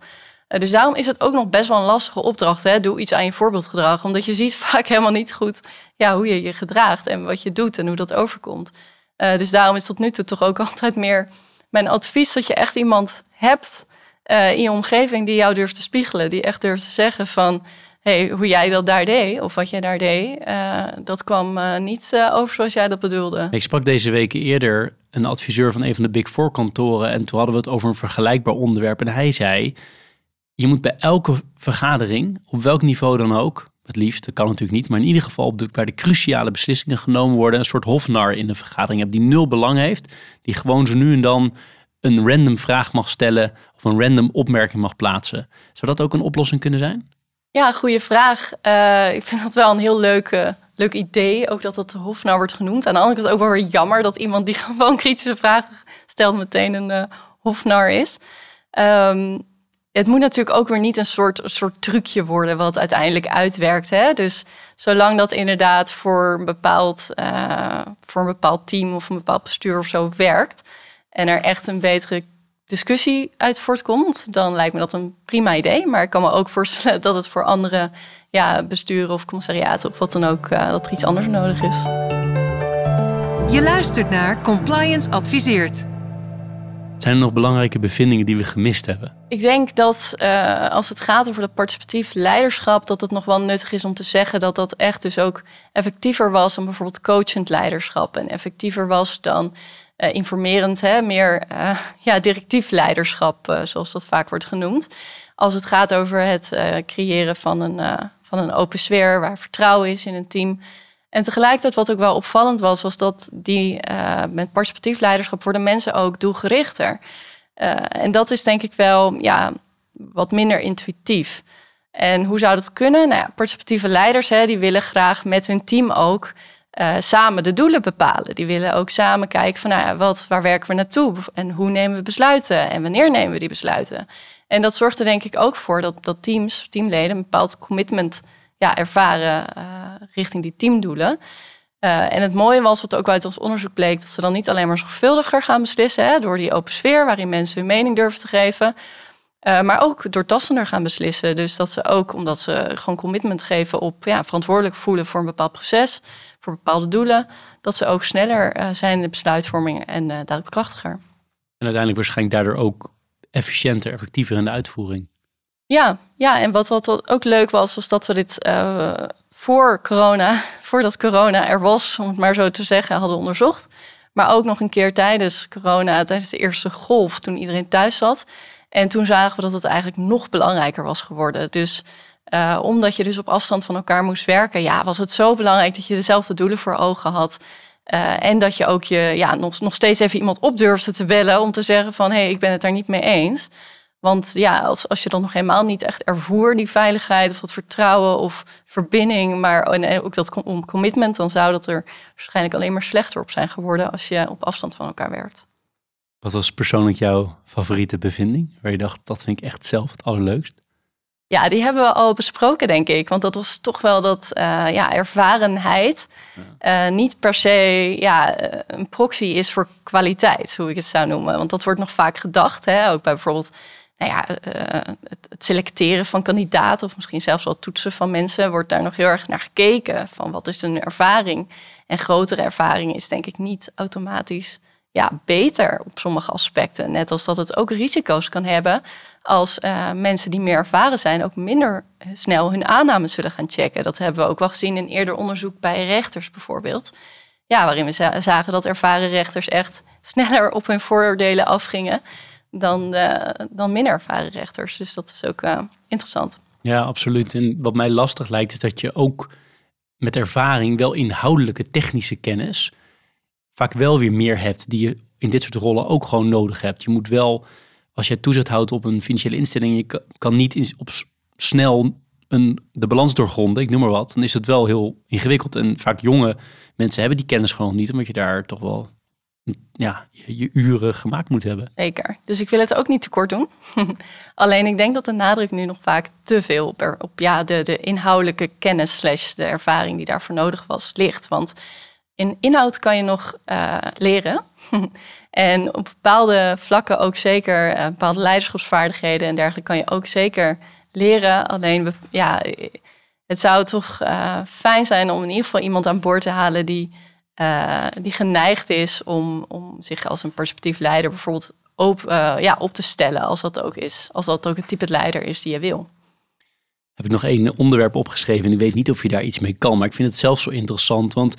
Uh, dus daarom is het ook nog best wel een lastige opdracht. Hè? Doe iets aan je voorbeeldgedrag, omdat je ziet vaak helemaal niet goed ja, hoe je je gedraagt en wat je doet en hoe dat overkomt. Uh, dus daarom is tot nu toe toch ook altijd meer mijn advies dat je echt iemand hebt in je omgeving die jou durft te spiegelen, die echt durft te zeggen van hey, hoe jij dat daar deed, of wat jij daar deed, uh, dat kwam uh, niet uh, over zoals jij dat bedoelde. Ik sprak deze weken eerder een adviseur van een van de Big Four kantoren en toen hadden we het over een vergelijkbaar onderwerp. En hij zei, je moet bij elke vergadering, op welk niveau dan ook, het liefst, dat kan natuurlijk niet, maar in ieder geval de, waar de cruciale beslissingen genomen worden, een soort hofnar in de vergadering hebben die nul belang heeft, die gewoon zo nu en dan een random vraag mag stellen of een random opmerking mag plaatsen. Zou dat ook een oplossing kunnen zijn? Ja, goede vraag. Uh, ik vind dat wel een heel leuk, uh, leuk idee. Ook dat dat de Hofnar wordt genoemd. Aan de andere kant ook wel weer jammer dat iemand die gewoon kritische vragen stelt meteen een uh, Hofnar is. Um, het moet natuurlijk ook weer niet een soort, soort trucje worden wat uiteindelijk uitwerkt. Hè? Dus zolang dat inderdaad voor een, bepaald, voor een bepaald team of een bepaald bestuur of zo werkt. En er echt een betere discussie uit voortkomt, dan lijkt me dat een prima idee. Maar ik kan me ook voorstellen dat het voor andere ja, besturen of commissariaten of wat dan ook, uh, dat er iets anders nodig is. Je luistert naar Compliance Adviseert. Zijn er nog belangrijke bevindingen die we gemist hebben? Ik denk dat uh, als het gaat over dat participatief leiderschap, dat het nog wel nuttig is om te zeggen dat dat echt dus ook effectiever was dan bijvoorbeeld coachend leiderschap. En effectiever was dan uh, informerend, hè, meer uh, ja, directief leiderschap, uh, zoals dat vaak wordt genoemd. Als het gaat over het creëren van een, van een open sfeer waar vertrouwen is in een team. En tegelijkertijd, wat ook wel opvallend was, was dat die met participatief leiderschap worden mensen ook doelgerichter. en dat is denk ik wel ja, wat minder intuïtief. En hoe zou dat kunnen? Nou participatieve leiders hè, die willen graag met hun team ook uh, samen de doelen bepalen. Die willen ook samen kijken van nou ja, wat, waar werken we naartoe en hoe nemen we besluiten en wanneer nemen we die besluiten. En dat zorgt er denk ik ook voor dat, dat teams, teamleden een bepaald commitment ja, ervaren uh, richting die teamdoelen. Uh, en het mooie was, wat ook uit ons onderzoek bleek, dat ze dan niet alleen maar zorgvuldiger gaan beslissen hè, door die open sfeer waarin mensen hun mening durven te geven, maar ook doortastender gaan beslissen. Dus dat ze ook, omdat ze gewoon commitment geven op ja, verantwoordelijk voelen voor een bepaald proces, voor bepaalde doelen, dat ze ook sneller uh, zijn in de besluitvorming en uh, daadkrachtiger. En uiteindelijk waarschijnlijk daardoor ook efficiënter, effectiever in de uitvoering. Ja, ja en wat, wat ook leuk was, was dat we dit uh, voor corona, voordat corona er was, om het maar zo te zeggen, hadden onderzocht. Maar ook nog een keer tijdens corona, tijdens de eerste golf, toen iedereen thuis zat. En toen zagen we dat het eigenlijk nog belangrijker was geworden. Dus uh, omdat je dus op afstand van elkaar moest werken, ja, was het zo belangrijk dat je dezelfde doelen voor ogen had. Uh, en dat je ook je, ja, nog, nog steeds even iemand op durfde te bellen om te zeggen van hé, hey, ik ben het daar niet mee eens. Want ja, als, als je dan nog helemaal niet echt ervoer, die veiligheid of dat vertrouwen of verbinding, maar en ook dat commitment, dan zou dat er waarschijnlijk alleen maar slechter op zijn geworden als je op afstand van elkaar werkt. Wat was persoonlijk jouw favoriete bevinding? Waar je dacht, dat vind ik echt zelf het allerleukst? Ja, die hebben we al besproken, denk ik. Want dat was toch wel dat uh, ja, ervarenheid uh, niet per se ja, een proxy is voor kwaliteit, hoe ik het zou noemen. Want dat wordt nog vaak gedacht, hè? ook bij bijvoorbeeld nou ja, uh, het, het, selecteren van kandidaten of misschien zelfs wel toetsen van mensen, wordt daar nog heel erg naar gekeken. Van wat is een ervaring? En grotere ervaring is denk ik niet automatisch ja, beter op sommige aspecten. Net als dat het ook risico's kan hebben als uh, mensen die meer ervaren zijn ook minder snel hun aannames zullen gaan checken. Dat hebben we ook wel gezien in eerder onderzoek bij rechters bijvoorbeeld. Ja, waarin we zagen dat ervaren rechters echt sneller op hun vooroordelen afgingen dan, uh, dan minder ervaren rechters. Dus dat is ook uh, interessant. Ja, absoluut. En wat mij lastig lijkt is dat je ook met ervaring wel inhoudelijke technische kennis vaak wel weer meer hebt die je in dit soort rollen ook gewoon nodig hebt. Je moet wel, als je toezicht houdt op een financiële instelling, je kan niet op snel een, de balans doorgronden, ik noem maar wat, dan is het wel heel ingewikkeld. En vaak jonge mensen hebben die kennis gewoon niet, omdat je daar toch wel ja, je, uren gemaakt moet hebben. Zeker. Dus ik wil het ook niet te kort doen. Alleen ik denk dat de nadruk nu nog vaak te veel op, op ja, de, de inhoudelijke kennis slash de ervaring die daarvoor nodig was ligt. Want in inhoud kan je nog uh, leren. en op bepaalde vlakken ook zeker, uh, bepaalde leiderschapsvaardigheden en dergelijke kan je ook zeker leren. Alleen, ja, het zou toch uh, fijn zijn om in ieder geval iemand aan boord te halen die, die geneigd is om, om zich als een perspectief leider bijvoorbeeld op, ja, op te stellen, als dat ook is. Als dat ook het type leider is die je wil heb ik nog één onderwerp opgeschreven. En ik weet niet of je daar iets mee kan. Maar ik vind het zelf zo interessant. Want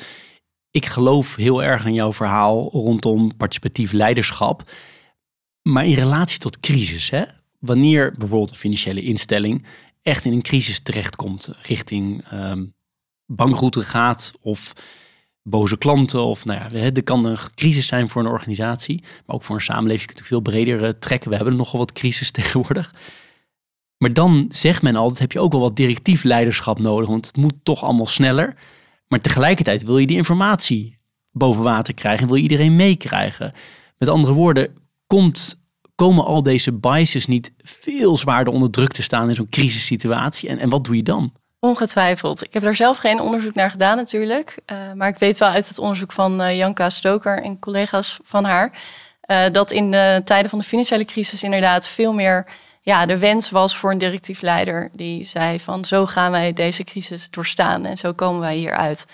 ik geloof heel erg aan jouw verhaal rondom participatief leiderschap. Maar in relatie tot crisis, hè? wanneer bijvoorbeeld een financiële instelling echt in een crisis terechtkomt, richting um, bankroute gaat of boze klanten, of nou ja, er kan een crisis zijn voor een organisatie, maar ook voor een samenleving natuurlijk veel breder eh, trekken. We hebben nogal wat crisis tegenwoordig. Maar dan zegt men altijd, heb je ook wel wat directief leiderschap nodig, want het moet toch allemaal sneller. Maar tegelijkertijd wil je die informatie boven water krijgen en wil iedereen meekrijgen. Met andere woorden, komt, komen al deze biases niet veel zwaarder onder druk te staan in zo'n crisissituatie? En, en wat doe je dan? Ongetwijfeld. Ik heb daar zelf geen onderzoek naar gedaan natuurlijk. Uh, maar ik weet wel uit het onderzoek van uh, Janka Stoker en collega's van haar... Uh, dat in de tijden van de financiële crisis inderdaad veel meer ja, de wens was voor een directief leider die zei van zo gaan wij deze crisis doorstaan en zo komen wij hieruit.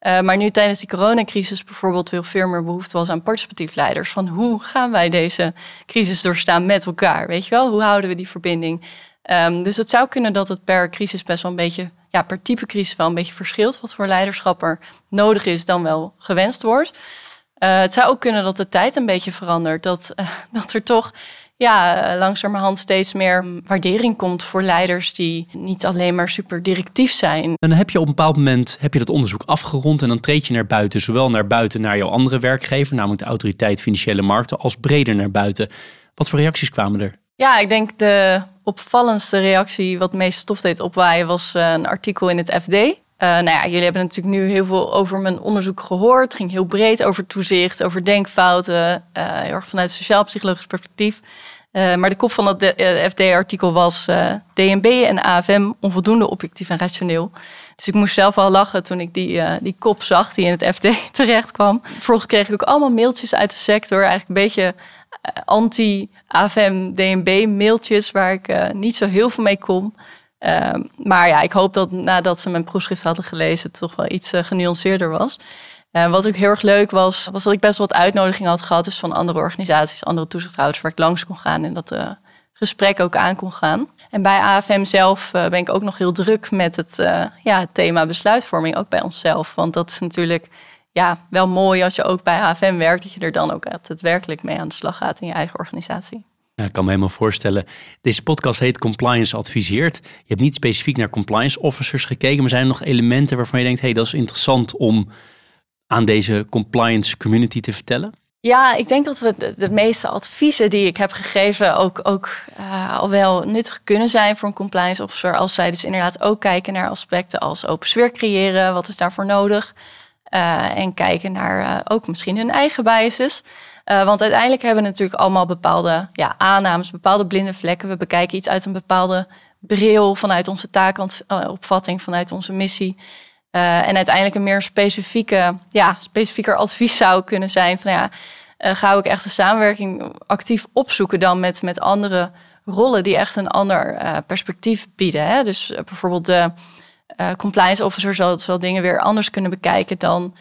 Uh, maar nu tijdens die coronacrisis bijvoorbeeld veel, veel meer behoefte was aan participatief leiders. Van hoe gaan wij deze crisis doorstaan met elkaar? Weet je wel, hoe houden we die verbinding? Um, dus het zou kunnen dat het per crisis best wel een beetje, ja, per type crisis wel een beetje verschilt. Wat voor leiderschap er nodig is dan wel gewenst wordt. Uh, het zou ook kunnen dat de tijd een beetje verandert. Dat, dat er toch ja, langzamerhand steeds meer waardering komt voor leiders die niet alleen maar super directief zijn. En dan heb je op een bepaald moment heb je dat onderzoek afgerond en dan treed je naar buiten, zowel naar buiten naar jouw andere werkgever, namelijk de autoriteit financiële markten, als breder naar buiten. Wat voor reacties kwamen er? Ja, ik denk de opvallendste reactie, wat meest stof deed opwaaien, was eh, een artikel in het FD. Uh, nou ja, jullie hebben natuurlijk nu heel veel over mijn onderzoek gehoord. Het ging heel breed over toezicht, over denkfouten, uh, heel erg vanuit sociaal-psychologisch perspectief. Uh, maar de kop van het FD-artikel was DNB en AFM onvoldoende objectief en rationeel. Dus ik moest zelf al lachen toen ik die, die kop zag die in het FD terecht kwam. Vervolgens kreeg ik ook allemaal mailtjes uit de sector. Eigenlijk een beetje uh, anti-AFM, DNB mailtjes waar ik niet zo heel veel mee kon. Ehm, maar ja, ik hoop dat nadat ze mijn proefschrift hadden gelezen, het toch wel iets genuanceerder was. wat ook heel erg leuk was, was dat ik best wat uitnodigingen had gehad. Dus van andere organisaties, andere toezichthouders waar ik langs kon gaan. En dat gesprek ook aan kon gaan. En bij AFM zelf uh, ben ik ook nog heel druk met het, uh, ja, thema besluitvorming, ook bij onszelf. Want dat is natuurlijk ja, wel mooi als je ook bij AFM werkt, dat je er dan ook echt werkelijk mee aan de slag gaat in je eigen organisatie. Ja, ik kan me helemaal voorstellen. Deze podcast heet Compliance Adviseert. Je hebt niet specifiek naar compliance officers gekeken, maar zijn er nog elementen waarvan je denkt: hé, hey, dat is interessant om aan deze compliance community te vertellen? Ja, ik denk dat we de, meeste adviezen die ik heb gegeven ook, ook uh, al wel nuttig kunnen zijn voor een compliance officer. Als zij dus inderdaad ook kijken naar aspecten als open sfeer creëren, wat is daarvoor nodig? Uh, en kijken naar uh, ook misschien hun eigen biases. Want uiteindelijk hebben we natuurlijk allemaal bepaalde ja, aannames, bepaalde blinde vlekken. We bekijken iets uit een bepaalde bril vanuit onze taakopvatting, vanuit onze missie. Uh, en uiteindelijk een meer specifieke, ja, specifieker advies zou kunnen zijn van ja, ga ik echt de samenwerking actief opzoeken dan met, met andere rollen die echt een ander perspectief bieden. Hè? Dus bijvoorbeeld de compliance officer zal, zal dingen weer anders kunnen bekijken dan,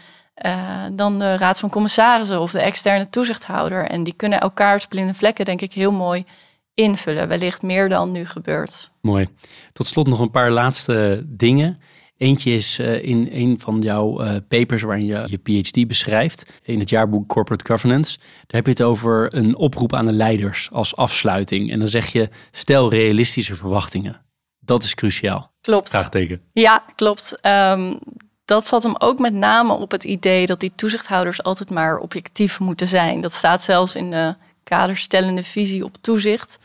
dan de raad van commissarissen of de externe toezichthouder. En die kunnen elkaars blinde vlekken denk ik heel mooi invullen. Wellicht meer dan nu gebeurt. Mooi. Tot slot nog een paar laatste dingen. Eentje is uh, in een van jouw uh, papers waarin je je PhD beschrijft, in het jaarboek Corporate Governance. Daar heb je het over een oproep aan de leiders als afsluiting. En dan zeg je, stel realistische verwachtingen. Dat is cruciaal. Klopt. Vraagteken. Ja, klopt. Um, dat zat hem ook met name op het idee dat die toezichthouders altijd maar objectief moeten zijn. Dat staat zelfs in de kaderstellende visie op toezicht.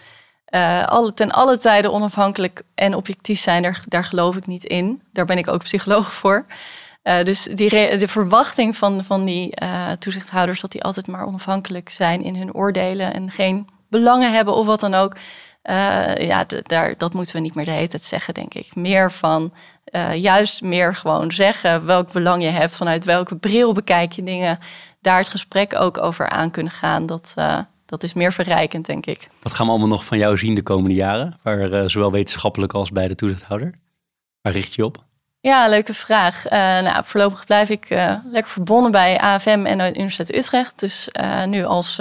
Uh, alle, ten alle tijden onafhankelijk en objectief zijn, daar, daar geloof ik niet in. Daar ben ik ook psycholoog voor. Uh, dus die de verwachting van, van die uh, toezichthouders dat die altijd maar onafhankelijk zijn in hun oordelen en geen belangen hebben of wat dan ook. ja, daar, dat moeten we niet meer de hele tijd zeggen, denk ik. Meer van juist meer gewoon zeggen welk belang je hebt, vanuit welke bril bekijk je dingen. Daar het gesprek ook over aan kunnen gaan. Dat, dat is meer verrijkend, denk ik. Wat gaan we allemaal nog van jou zien de komende jaren? Waar, uh, zowel wetenschappelijk als bij de toezichthouder? Waar richt je op? Ja, leuke vraag. Nou, voorlopig blijf ik lekker verbonden bij AFM en de Universiteit Utrecht. Dus nu als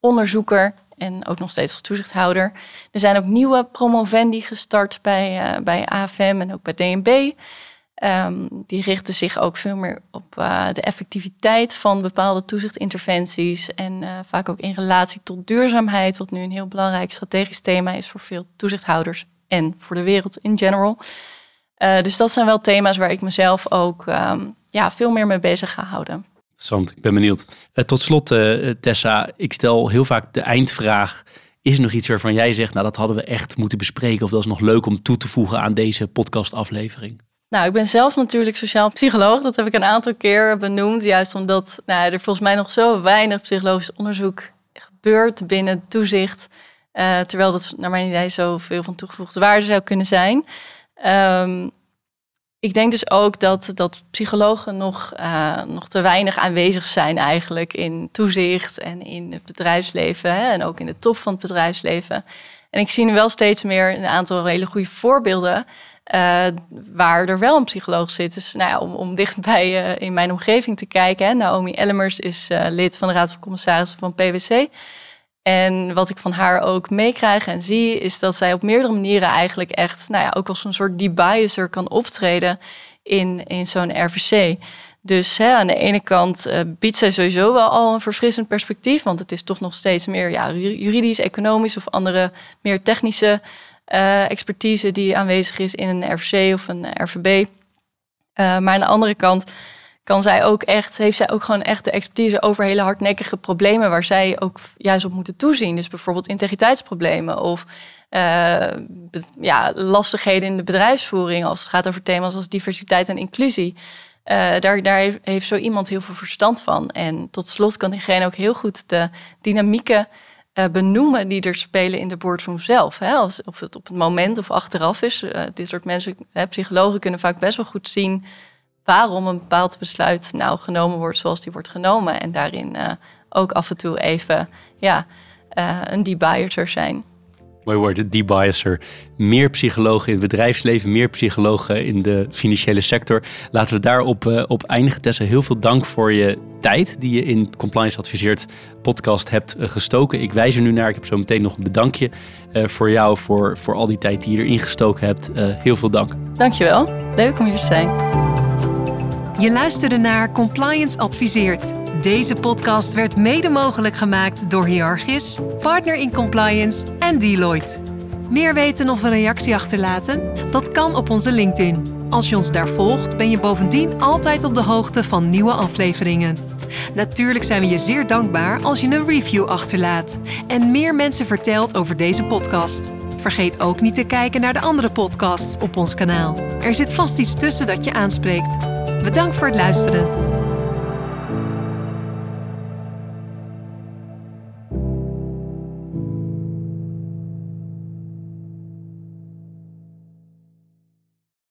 onderzoeker en ook nog steeds als toezichthouder. Er zijn ook nieuwe promovendi gestart bij, bij AFM en ook bij DNB. Um, die richten zich ook veel meer op uh, de effectiviteit van bepaalde toezichtinterventies. En uh, vaak ook in relatie tot duurzaamheid, wat nu een heel belangrijk strategisch thema is voor veel toezichthouders en voor de wereld in general. Uh, dus dat zijn wel thema's waar ik mezelf ook um, ja, veel meer mee bezig ga houden. Interessant, ik ben benieuwd. tot slot, Tessa, ik stel heel vaak de eindvraag. Is er nog iets waarvan jij zegt, nou dat hadden we echt moeten bespreken of dat is nog leuk om toe te voegen aan deze podcastaflevering? Nou, ik ben zelf natuurlijk sociaal psycholoog. Dat heb ik een aantal keer benoemd. Juist omdat nou, er volgens mij nog zo weinig psychologisch onderzoek gebeurt binnen toezicht. Uh, terwijl dat naar mijn idee zoveel van toegevoegde waarde zou kunnen zijn. Um, ik denk dus ook dat, dat psychologen nog, uh, nog te weinig aanwezig zijn eigenlijk in toezicht en in het bedrijfsleven. Hè, en ook in de top van het bedrijfsleven. En ik zie nu wel steeds meer een aantal hele goede voorbeelden uh, waar er wel een psycholoog zit. Dus nou ja, om, om dichtbij uh, in mijn omgeving te kijken. Hè. Naomi Ellemers is lid van de Raad van Commissarissen van PwC. En wat ik van haar ook meekrijg en zie, is dat zij op meerdere manieren eigenlijk echt, nou ja, ook als een soort debiaser kan optreden in, in zo'n RVC. Dus hè, aan de ene kant uh, biedt zij sowieso wel al een verfrissend perspectief, want het is toch nog steeds meer ja, juridisch, economisch of andere meer technische uh, expertise die aanwezig is in een RVC of een RVB. Eh, maar aan de andere kant kan zij ook echt, heeft zij ook gewoon echt de expertise over hele hardnekkige problemen waar zij ook juist op moeten toezien. Dus bijvoorbeeld integriteitsproblemen of ja, lastigheden in de bedrijfsvoering als het gaat over thema's als diversiteit en inclusie. daar, daar heeft zo iemand heel veel verstand van. En tot slot kan diegene ook heel goed de dynamieken uh, benoemen die er spelen in de boardroom zelf. Hè? Of het op het moment of achteraf is. Dit soort mensen, psychologen kunnen vaak best wel goed zien waarom een bepaald besluit nou genomen wordt zoals die wordt genomen. En daarin uh, ook af en toe even ja, een debiaser zijn. Mooi woord, de debiaser. Meer psychologen in het bedrijfsleven, meer psychologen in de financiële sector. Laten we daarop uh, op eindigen. Tessa, heel veel dank voor je tijd die je in Compliance Adviseert podcast hebt uh, gestoken. Ik wijs er nu naar. Ik heb zo meteen nog een bedankje uh, voor jou voor, voor al die tijd die je erin gestoken hebt. heel veel dank. Dankjewel. Leuk om hier te zijn. Je luisterde naar Compliance Adviseert deze podcast werd mede mogelijk gemaakt door Hierarchis, Partner in Compliance en Deloitte. Meer weten of een reactie achterlaten? Dat kan op onze LinkedIn. Als je ons daar volgt, ben je bovendien altijd op de hoogte van nieuwe afleveringen. Natuurlijk zijn we je zeer dankbaar als je een review achterlaat en meer mensen vertelt over deze podcast. Vergeet ook niet te kijken naar de andere podcasts op ons kanaal. Er zit vast iets tussen dat je aanspreekt. Bedankt voor het luisteren.